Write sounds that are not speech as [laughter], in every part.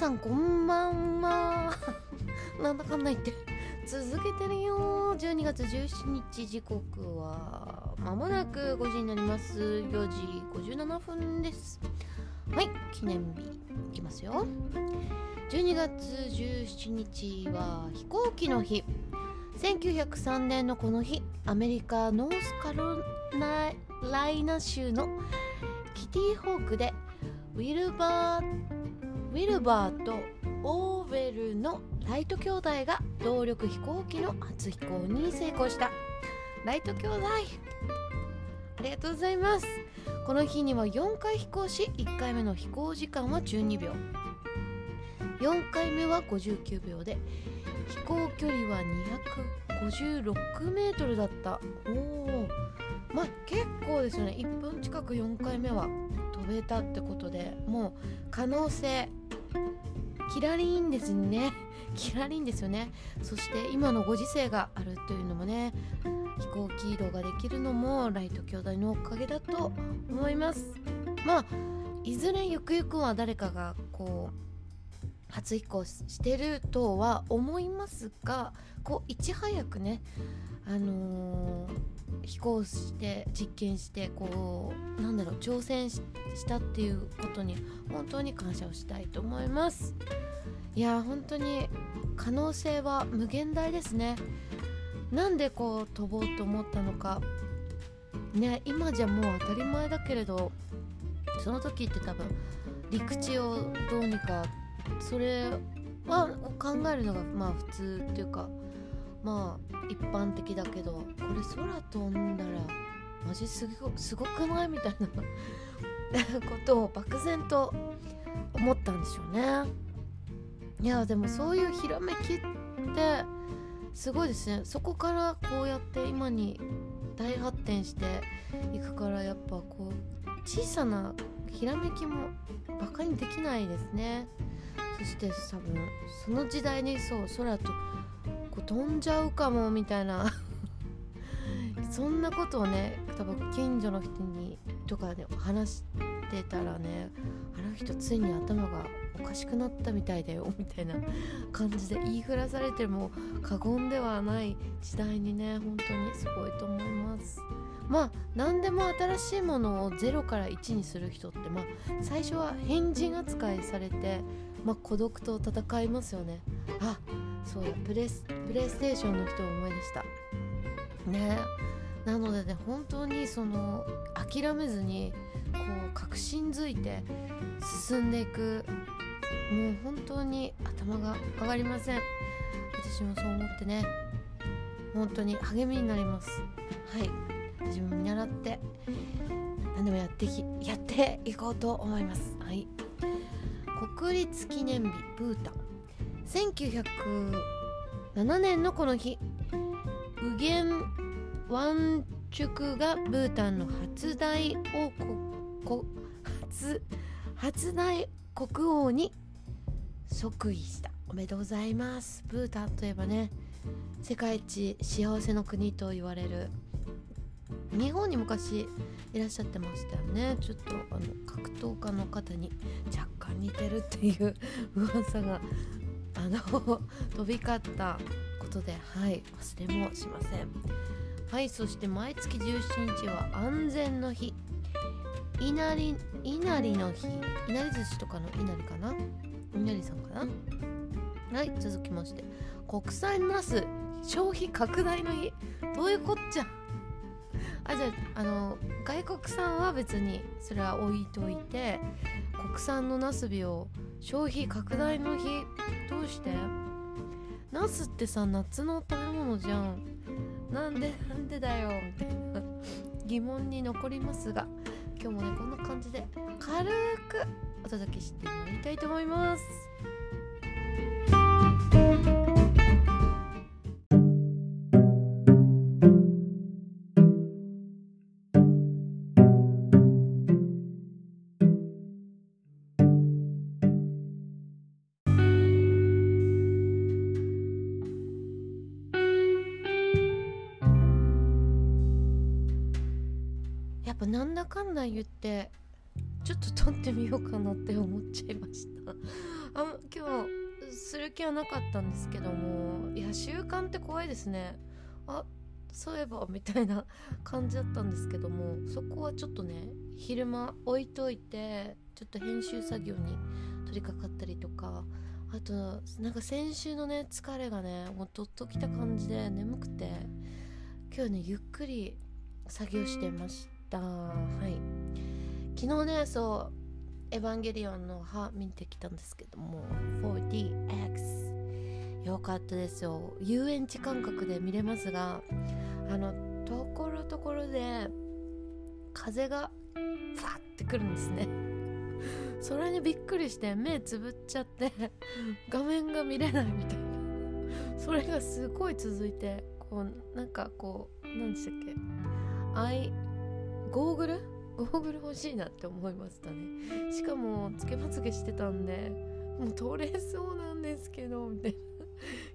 さんこんばんは。[laughs] なんだかんだ言って続けてるよ。12月17日時刻はまもなく5時になります。4時57分です。はい記念日いきますよ。12月17日は飛行機の日。1903年のこの日アメリカノースカロライナ州のキティホークでウィルバーウィルバーとオーウェルのライト兄弟が動力飛行機の初飛行に成功した。ライト兄弟ありがとうございます。この日には4回飛行し1回目の飛行時間は12秒。4回目は59秒で飛行距離は256メートルだった。おおまあ結構ですよね。1分近く4回目は飛べたってことでもう可能性キラリンですね。キラリンですよね。そして今のご時世があるというのもね飛行機移動ができるのもライト兄弟のおかげだと思います。まあいずれゆくゆくは誰かがこう初飛行してるとは思いますがこういち早くねあのー、飛行して実験してこうなんだろう挑戦したっていうことに本当に感謝をしたいと思います。いや本当に可能性は無限大ですね。なんでこう飛ぼうと思ったのか。ね今じゃもう当たり前だけれどその時って多分陸地をどうにかそれは考えるのがまあ普通っていうかまあ一般的だけどこれ空飛んだらマジすごすごくない？みたいな [laughs] ことを漠然と思ったんでしょうね。いやでもそういうひらめきってすごいですね。そこからこうやって今に大発展していくからやっぱこう小さなひらめきもバカにできないですね。そして多分その時代にそう空と飛んじゃうかもみたいな。そんなことをね多分近所の人にとかで、ね、話してたらねあの人ついに頭がおかしくなったみたいだよみたいな感じで言いふらされても過言ではない時代にね本当にすごいと思います。まあ何でも新しいものを0から1にする人ってまあ最初は変人扱いされて、まあ、孤独と戦いますよね。あそうプレスプレイステーションの人を思い出した。ね。なのでね本当にその諦めずにこう確信づいて進んでいく。もう本当に頭が上がりません。私もそう思ってね。本当に励みになります。はい。自分見習って何でもやってきやっていこうと思います。はい。国立記念日ブータ。ン1907年のこの日ウゲン・ワンチュクがブータンの初代王国初初代国王に即位した。おめでとうございます。ブータンといえばね世界一幸せの国と言われる。日本に昔いらっしゃってましたよね。ちょっとあの格闘家の方に若干似てるっていう噂があの [laughs] 飛び交ったことではい忘れもしません。はいそして毎月17日は安全の日。稲荷稲荷の日。稲荷寿司とかの稲荷かな？稲荷さんかな？はい続きまして。国産ナス消費拡大の日。どういうこっちゃ。あじゃああの外国産は別にそれは置いといて国産のナスビを消費拡大の日どうして？ナスってさ夏の食べ物じゃん。なんで [laughs] なんでだよ。みたいな。疑問に残りますが今日もねこんな感じで軽くお届けしてまいりたいと思います。ぱなんだかんだ言ってちょっと撮ってみようかなって思っちゃいました。[laughs] あ今日する気はなかったんですけどもいや習慣って怖いですね。あそういえばみたいな [laughs] 感じだったんですけどもそこはちょっとね昼間置いといてちょっと編集作業に取り掛かったりとかあとなんか先週のね疲れがねもうどっときた感じで眠くて今日はねゆっくり作業してました。はい。昨日ねそうエヴァンゲリオンの歯見てきたんですけども 4DX よかったですよ。遊園地感覚で見れますがあのところどころで風がファってくるんですね。[laughs] それにびっくりして目つぶっちゃって画面が見れないみたいな。それがすごい続いてこうなんかこう何でしたっけ？ゴーグル？ゴーグル欲しいなって思いましたね。しかもつけまつげしてたんでもう取れそうなんですけどみたいな。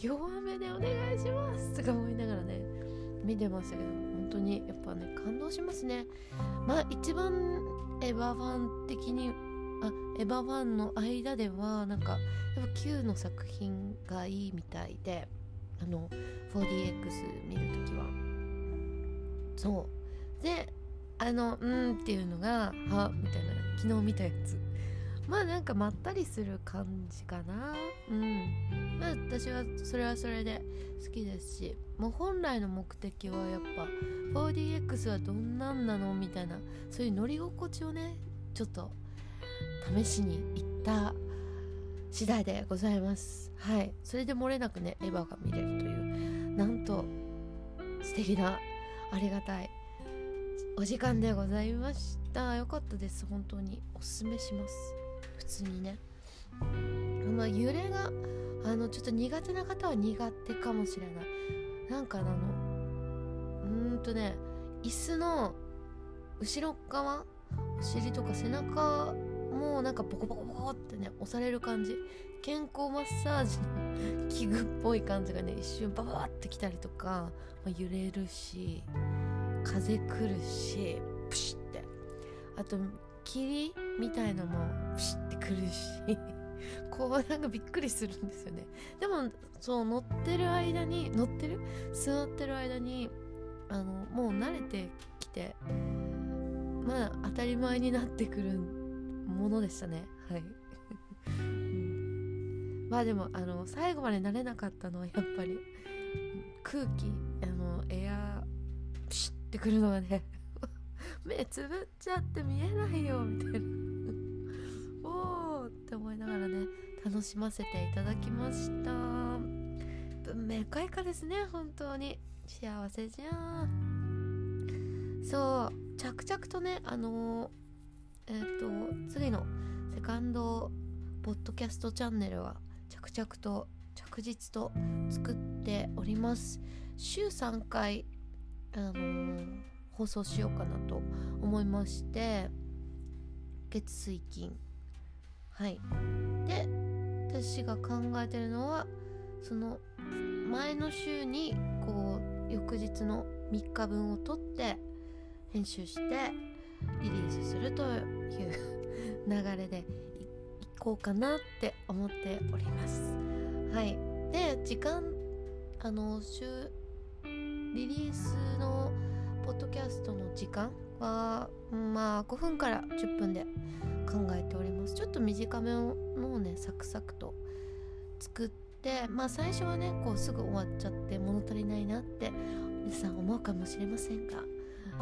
弱めでお願いしますとか思いながらね見てましたけど本当にやっぱね感動しますね。まあ一番エヴァファン的にあエヴァファンの間ではなんかやっぱ Q の作品がいいみたいであの 4DX 見るときは。そう。であのうんっていうのがはみたいな昨日見たやつ。まあなんかまったりする感じかな。うん。まあ私はそれはそれで好きですし。もう本来の目的はやっぱ 4DX はどんなんなのみたいなそういう乗り心地をねちょっと試しに行った次第でございます。はい。それで漏れなくねエヴァが見れるというなんと素敵なありがたいお時間でございました。よかったです。本当に。おすすめします。普通にね。まあ揺れがあのちょっと苦手な方は苦手かもしれない。なんかあのうーんとね椅子の後ろ側お尻とか背中もなんかボコボコボコってね押される感じ。健康マッサージの [laughs] 器具っぽい感じがね一瞬バババってきたりとか、まあ、揺れるし。風来るしプシって。あと霧みたいのもプシってくるし。[laughs] こうなんかびっくりするんですよね。でもそう乗ってる間に乗ってる？座ってる間にあのもう慣れてきてまあ当たり前になってくるものでしたね。はい。まあでもあの最後まで慣れなかったのはやっぱり空気あのエアプシッってくるのがね [laughs] 目つぶっちゃって見えないよみたいな。おーって思いながらね楽しませていただきました。文明開花ですね本当に。幸せじゃん。そう着々とねあのー、えっ、と次のセカンドポッドキャストチャンネルは着々と着実と作っております。週3回あのー、放送しようかなと思いまして月水金。はい。で私が考えてるのはその前の週にこう翌日の3日分を取って編集してリリースするという流れでいこうかなって思っております。はい。で時間あの週リリースのポッドキャストの時間はまあ5分から10分で考えております。ちょっと短めのをねサクサクと作ってまあ最初はねこうすぐ終わっちゃって物足りないなって皆さん思うかもしれませんが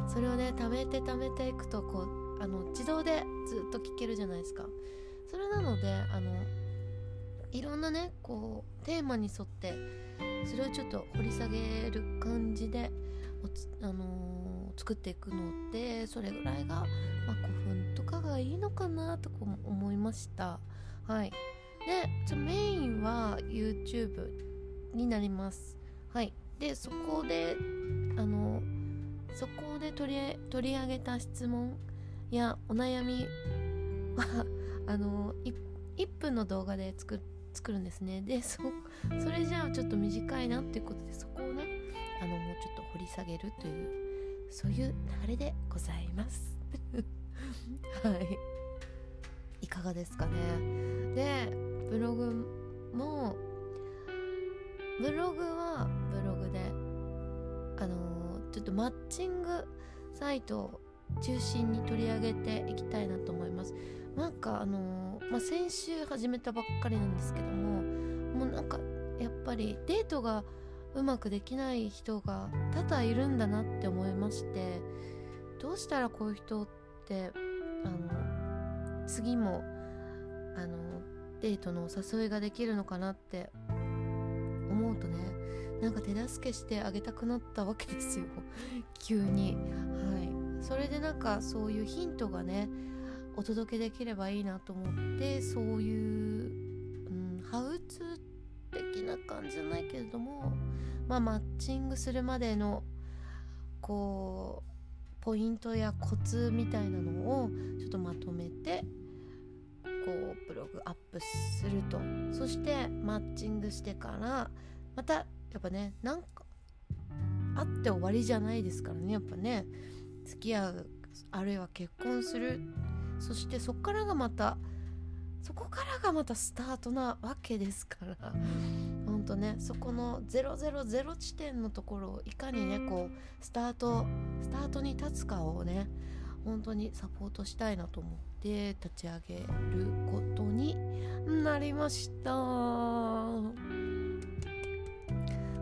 それをね貯めて貯めていくとこうあの自動でずっと聞けるじゃないですか。それなのであのいろんなねこうテーマに沿ってそれをちょっと掘り下げる感じで、あのー、作っていくのでそれぐらいが、まあ、5分とかがいいのかなとか思いました。はい。でメインは YouTube になります。はい。でそこであのそこで取り取り上げた質問やお悩みは [laughs] あの 1, 1分の動画で作って作るんですね。でそそれじゃあちょっと短いなっていうことでそこをねあのもうちょっと掘り下げるというそういう流れでございます。[laughs] はい。いかがですかね。でブログもブログはブログであのー、ちょっとマッチングサイトを中心に取り上げていきたいなと思います。なんかあのー、まあ、先週始めたばっかりなんですけどももうなんかやっぱりデートがうまくできない人が多々いるんだなって思いましてどうしたらこういう人ってあの次もあのデートのお誘いができるのかなって思うとねなんか手助けしてあげたくなったわけですよ。急に。はい。それでなんかそういうヒントがねお届けできればいいなと思ってそういう、うん、ハウツー的な感じじゃないけれどもまあマッチングするまでのこうポイントやコツみたいなのをちょっとまとめてこうブログアップすると。そしてマッチングしてからまたやっぱねなんか会って終わりじゃないですからねやっぱね。付き合うあるいは結婚するそしてそこからがまたそこからがまたスタートなわけですからほんとねそこの000地点のところをいかにねこうスタートスタートに立つかをね本当にサポートしたいなと思って立ち上げることになりました。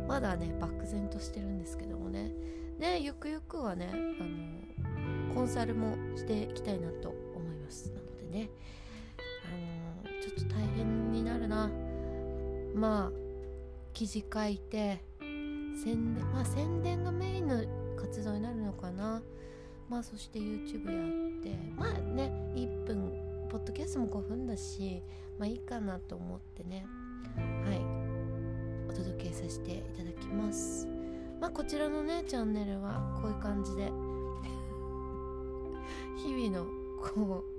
まだね漠然としてるんですけどもね。でゆくゆくはねあのコンサルもしていきたいなとます。なのでねあのちょっと大変になるな。まあ記事書いて宣伝まあ宣伝がメインの活動になるのかな。まあそして YouTube やってまあね1分ポッドキャストも5分だしまあいいかなと思ってね。はい。お届けさせていただきます。まあこちらのねチャンネルはこういう感じで。[laughs] 日々のこう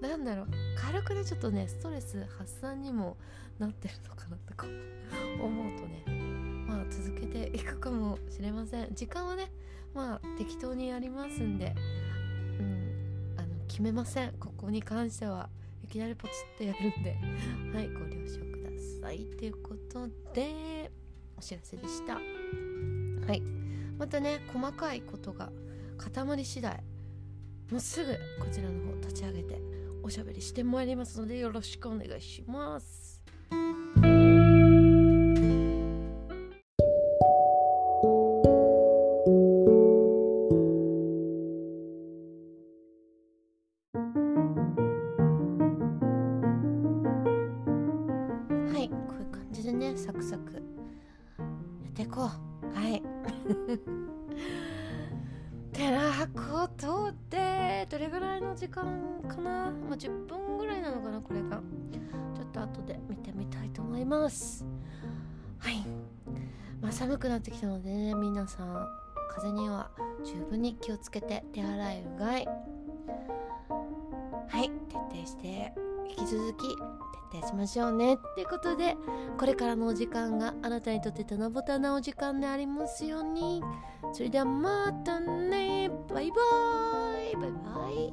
なんだろう。軽くねちょっとねストレス発散にもなってるのかなとか思うとねまあ続けていくかもしれません。時間はねまあ適当にやりますんでうんあの決めません。ここに関してはいきなりポチってやるんで。[laughs] はいご了承ください。ということでお知らせでした。はい。またね細かいことが固まり次第もうすぐこちらの方立ち上げておしゃべりしてまいりますのでよろしくお願いします。こういう感じでねサクサクやっていこう。はい。てなことどれぐらいの時間かな、まあ、10分ぐらいなのかなこれが。ちょっと後で見てみたいと思います。はい。まあ寒くなってきたのでね皆さん風邪には十分に気をつけて手洗いうがい。はい。徹底して引き続き徹底しましょうね。ってことでこれからのお時間があなたにとって七夕なお時間でありますように。それではまたね。バイバイバイ。バイ